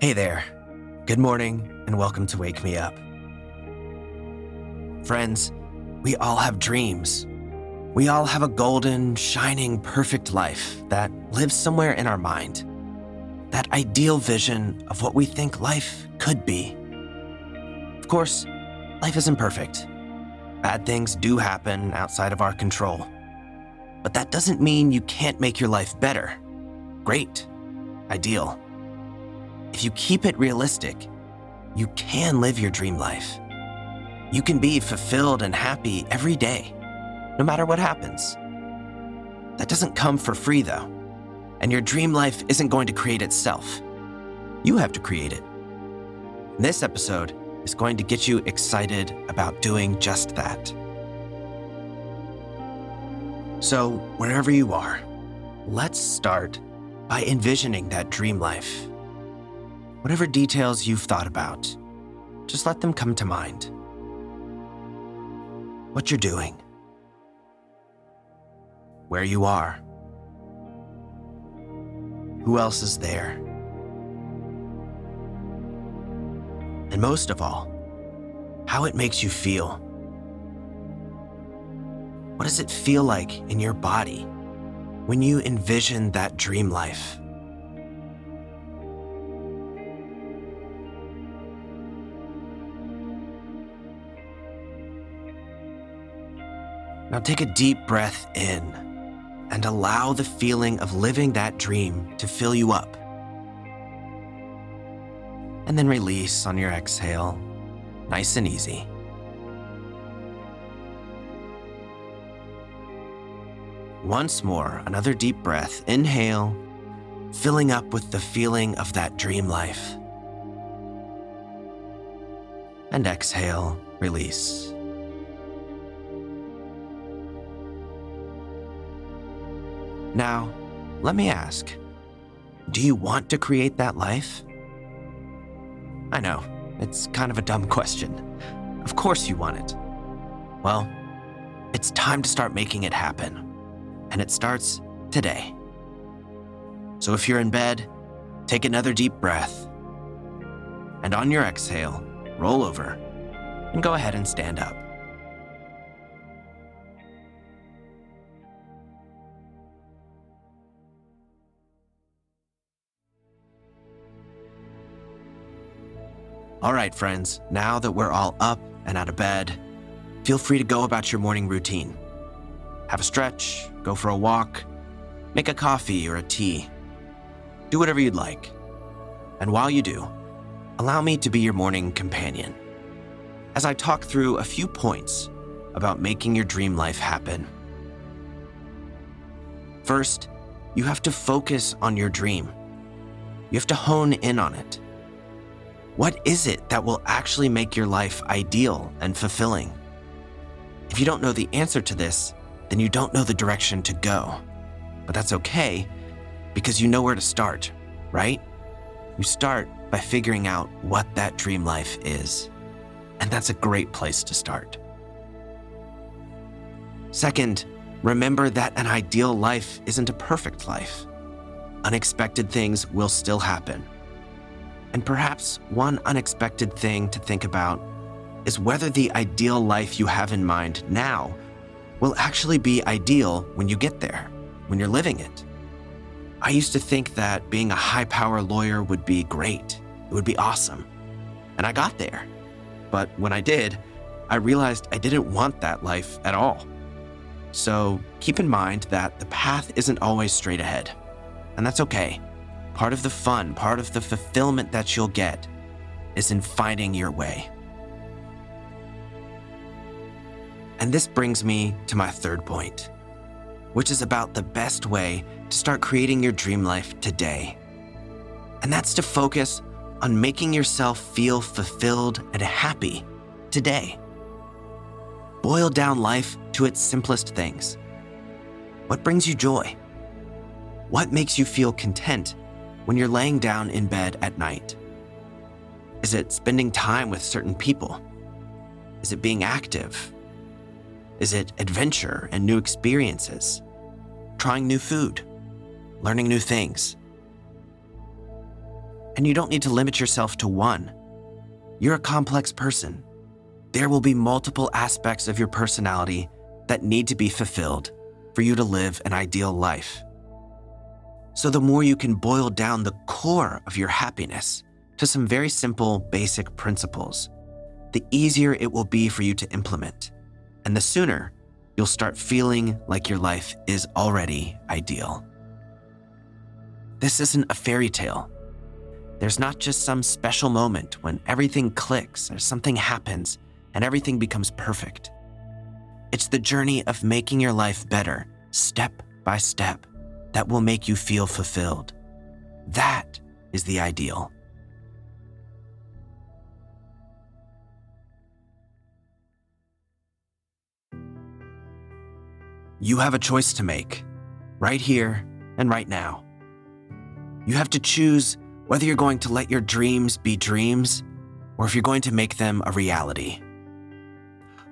Hey there. Good morning, and welcome to Wake Me Up. Friends, we all have dreams. We all have a golden, shining, perfect life that lives somewhere in our mind. That ideal vision of what we think life could be. Of course, life isn't perfect. Bad things do happen outside of our control. But that doesn't mean you can't make your life better. Great. Ideal. If you keep it realistic, you can live your dream life. You can be fulfilled and happy every day, no matter what happens. That doesn't come for free, though, and your dream life isn't going to create itself. You have to create it. This episode is going to get you excited about doing just that. So, wherever you are, let's start by envisioning that dream life. Whatever details you've thought about, just let them come to mind. What you're doing, where you are, who else is there, and most of all, how it makes you feel. What does it feel like in your body when you envision that dream life? Now take a deep breath in and allow the feeling of living that dream to fill you up. And then release on your exhale, nice and easy. Once more, another deep breath. Inhale, filling up with the feeling of that dream life. And exhale, release. Now, let me ask do you want to create that life? I know, it's kind of a dumb question. Of course you want it. Well, it's time to start making it happen. And it starts today. So if you're in bed, take another deep breath. And on your exhale, roll over and go ahead and stand up. All right, friends, now that we're all up and out of bed, feel free to go about your morning routine. Have a stretch, go for a walk, make a coffee or a tea. Do whatever you'd like. And while you do, allow me to be your morning companion as I talk through a few points about making your dream life happen. First, you have to focus on your dream. You have to hone in on it. What is it that will actually make your life ideal and fulfilling? If you don't know the answer to this, then you don't know the direction to go. But that's okay because you know where to start, right? You start by figuring out what that dream life is. And that's a great place to start. Second, remember that an ideal life isn't a perfect life. Unexpected things will still happen. And perhaps one unexpected thing to think about is whether the ideal life you have in mind now will actually be ideal when you get there, when you're living it. I used to think that being a high power lawyer would be great, it would be awesome. And I got there. But when I did, I realized I didn't want that life at all. So keep in mind that the path isn't always straight ahead. And that's okay. Part of the fun, part of the fulfillment that you'll get is in finding your way. And this brings me to my third point, which is about the best way to start creating your dream life today. And that's to focus on making yourself feel fulfilled and happy today. Boil down life to its simplest things. What brings you joy? What makes you feel content when you're laying down in bed at night? Is it spending time with certain people? Is it being active? Is it adventure and new experiences? Trying new food? Learning new things? And you don't need to limit yourself to one. You're a complex person. There will be multiple aspects of your personality that need to be fulfilled for you to live an ideal life. So, the more you can boil down the core of your happiness to some very simple, basic principles, the easier it will be for you to implement. And the sooner you'll start feeling like your life is already ideal. This isn't a fairy tale. There's not just some special moment when everything clicks or something happens and everything becomes perfect. It's the journey of making your life better, step by step, that will make you feel fulfilled. That is the ideal. You have a choice to make, right here and right now. You have to choose whether you're going to let your dreams be dreams or if you're going to make them a reality.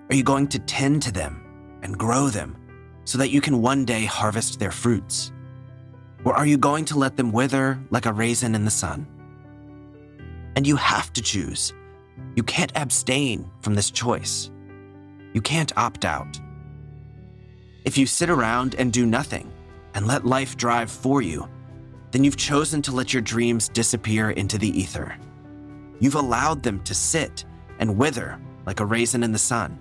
Are you going to tend to them and grow them so that you can one day harvest their fruits? Or are you going to let them wither like a raisin in the sun? And you have to choose. You can't abstain from this choice. You can't opt out. If you sit around and do nothing and let life drive for you, then you've chosen to let your dreams disappear into the ether. You've allowed them to sit and wither like a raisin in the sun.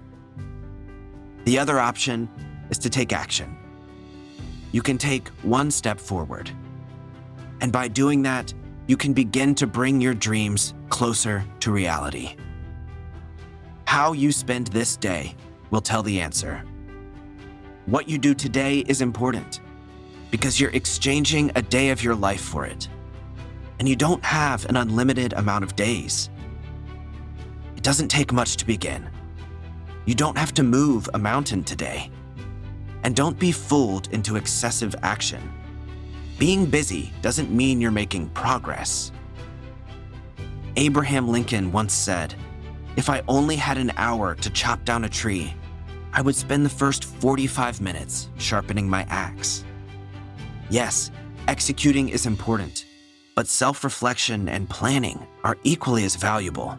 The other option is to take action. You can take one step forward. And by doing that, you can begin to bring your dreams closer to reality. How you spend this day will tell the answer. What you do today is important because you're exchanging a day of your life for it. And you don't have an unlimited amount of days. It doesn't take much to begin. You don't have to move a mountain today. And don't be fooled into excessive action. Being busy doesn't mean you're making progress. Abraham Lincoln once said, If I only had an hour to chop down a tree, I would spend the first 45 minutes sharpening my axe. Yes, executing is important, but self reflection and planning are equally as valuable.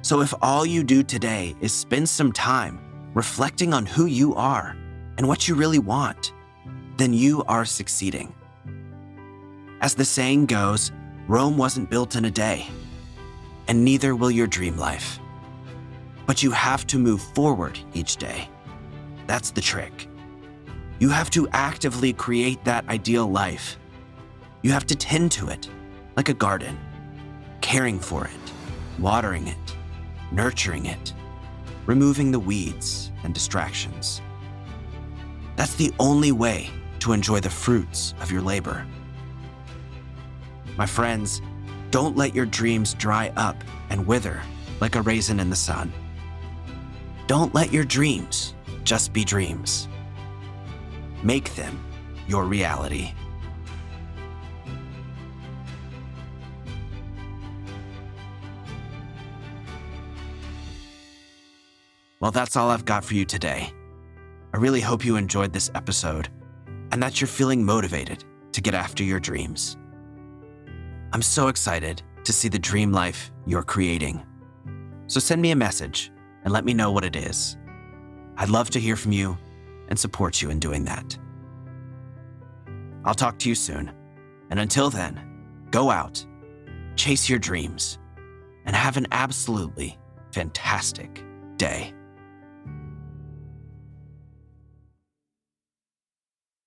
So if all you do today is spend some time reflecting on who you are and what you really want, then you are succeeding. As the saying goes, Rome wasn't built in a day, and neither will your dream life. But you have to move forward each day. That's the trick. You have to actively create that ideal life. You have to tend to it like a garden, caring for it, watering it, nurturing it, removing the weeds and distractions. That's the only way to enjoy the fruits of your labor. My friends, don't let your dreams dry up and wither like a raisin in the sun. Don't let your dreams just be dreams. Make them your reality. Well, that's all I've got for you today. I really hope you enjoyed this episode and that you're feeling motivated to get after your dreams. I'm so excited to see the dream life you're creating. So send me a message and let me know what it is. I'd love to hear from you and support you in doing that. I'll talk to you soon. And until then, go out, chase your dreams, and have an absolutely fantastic day.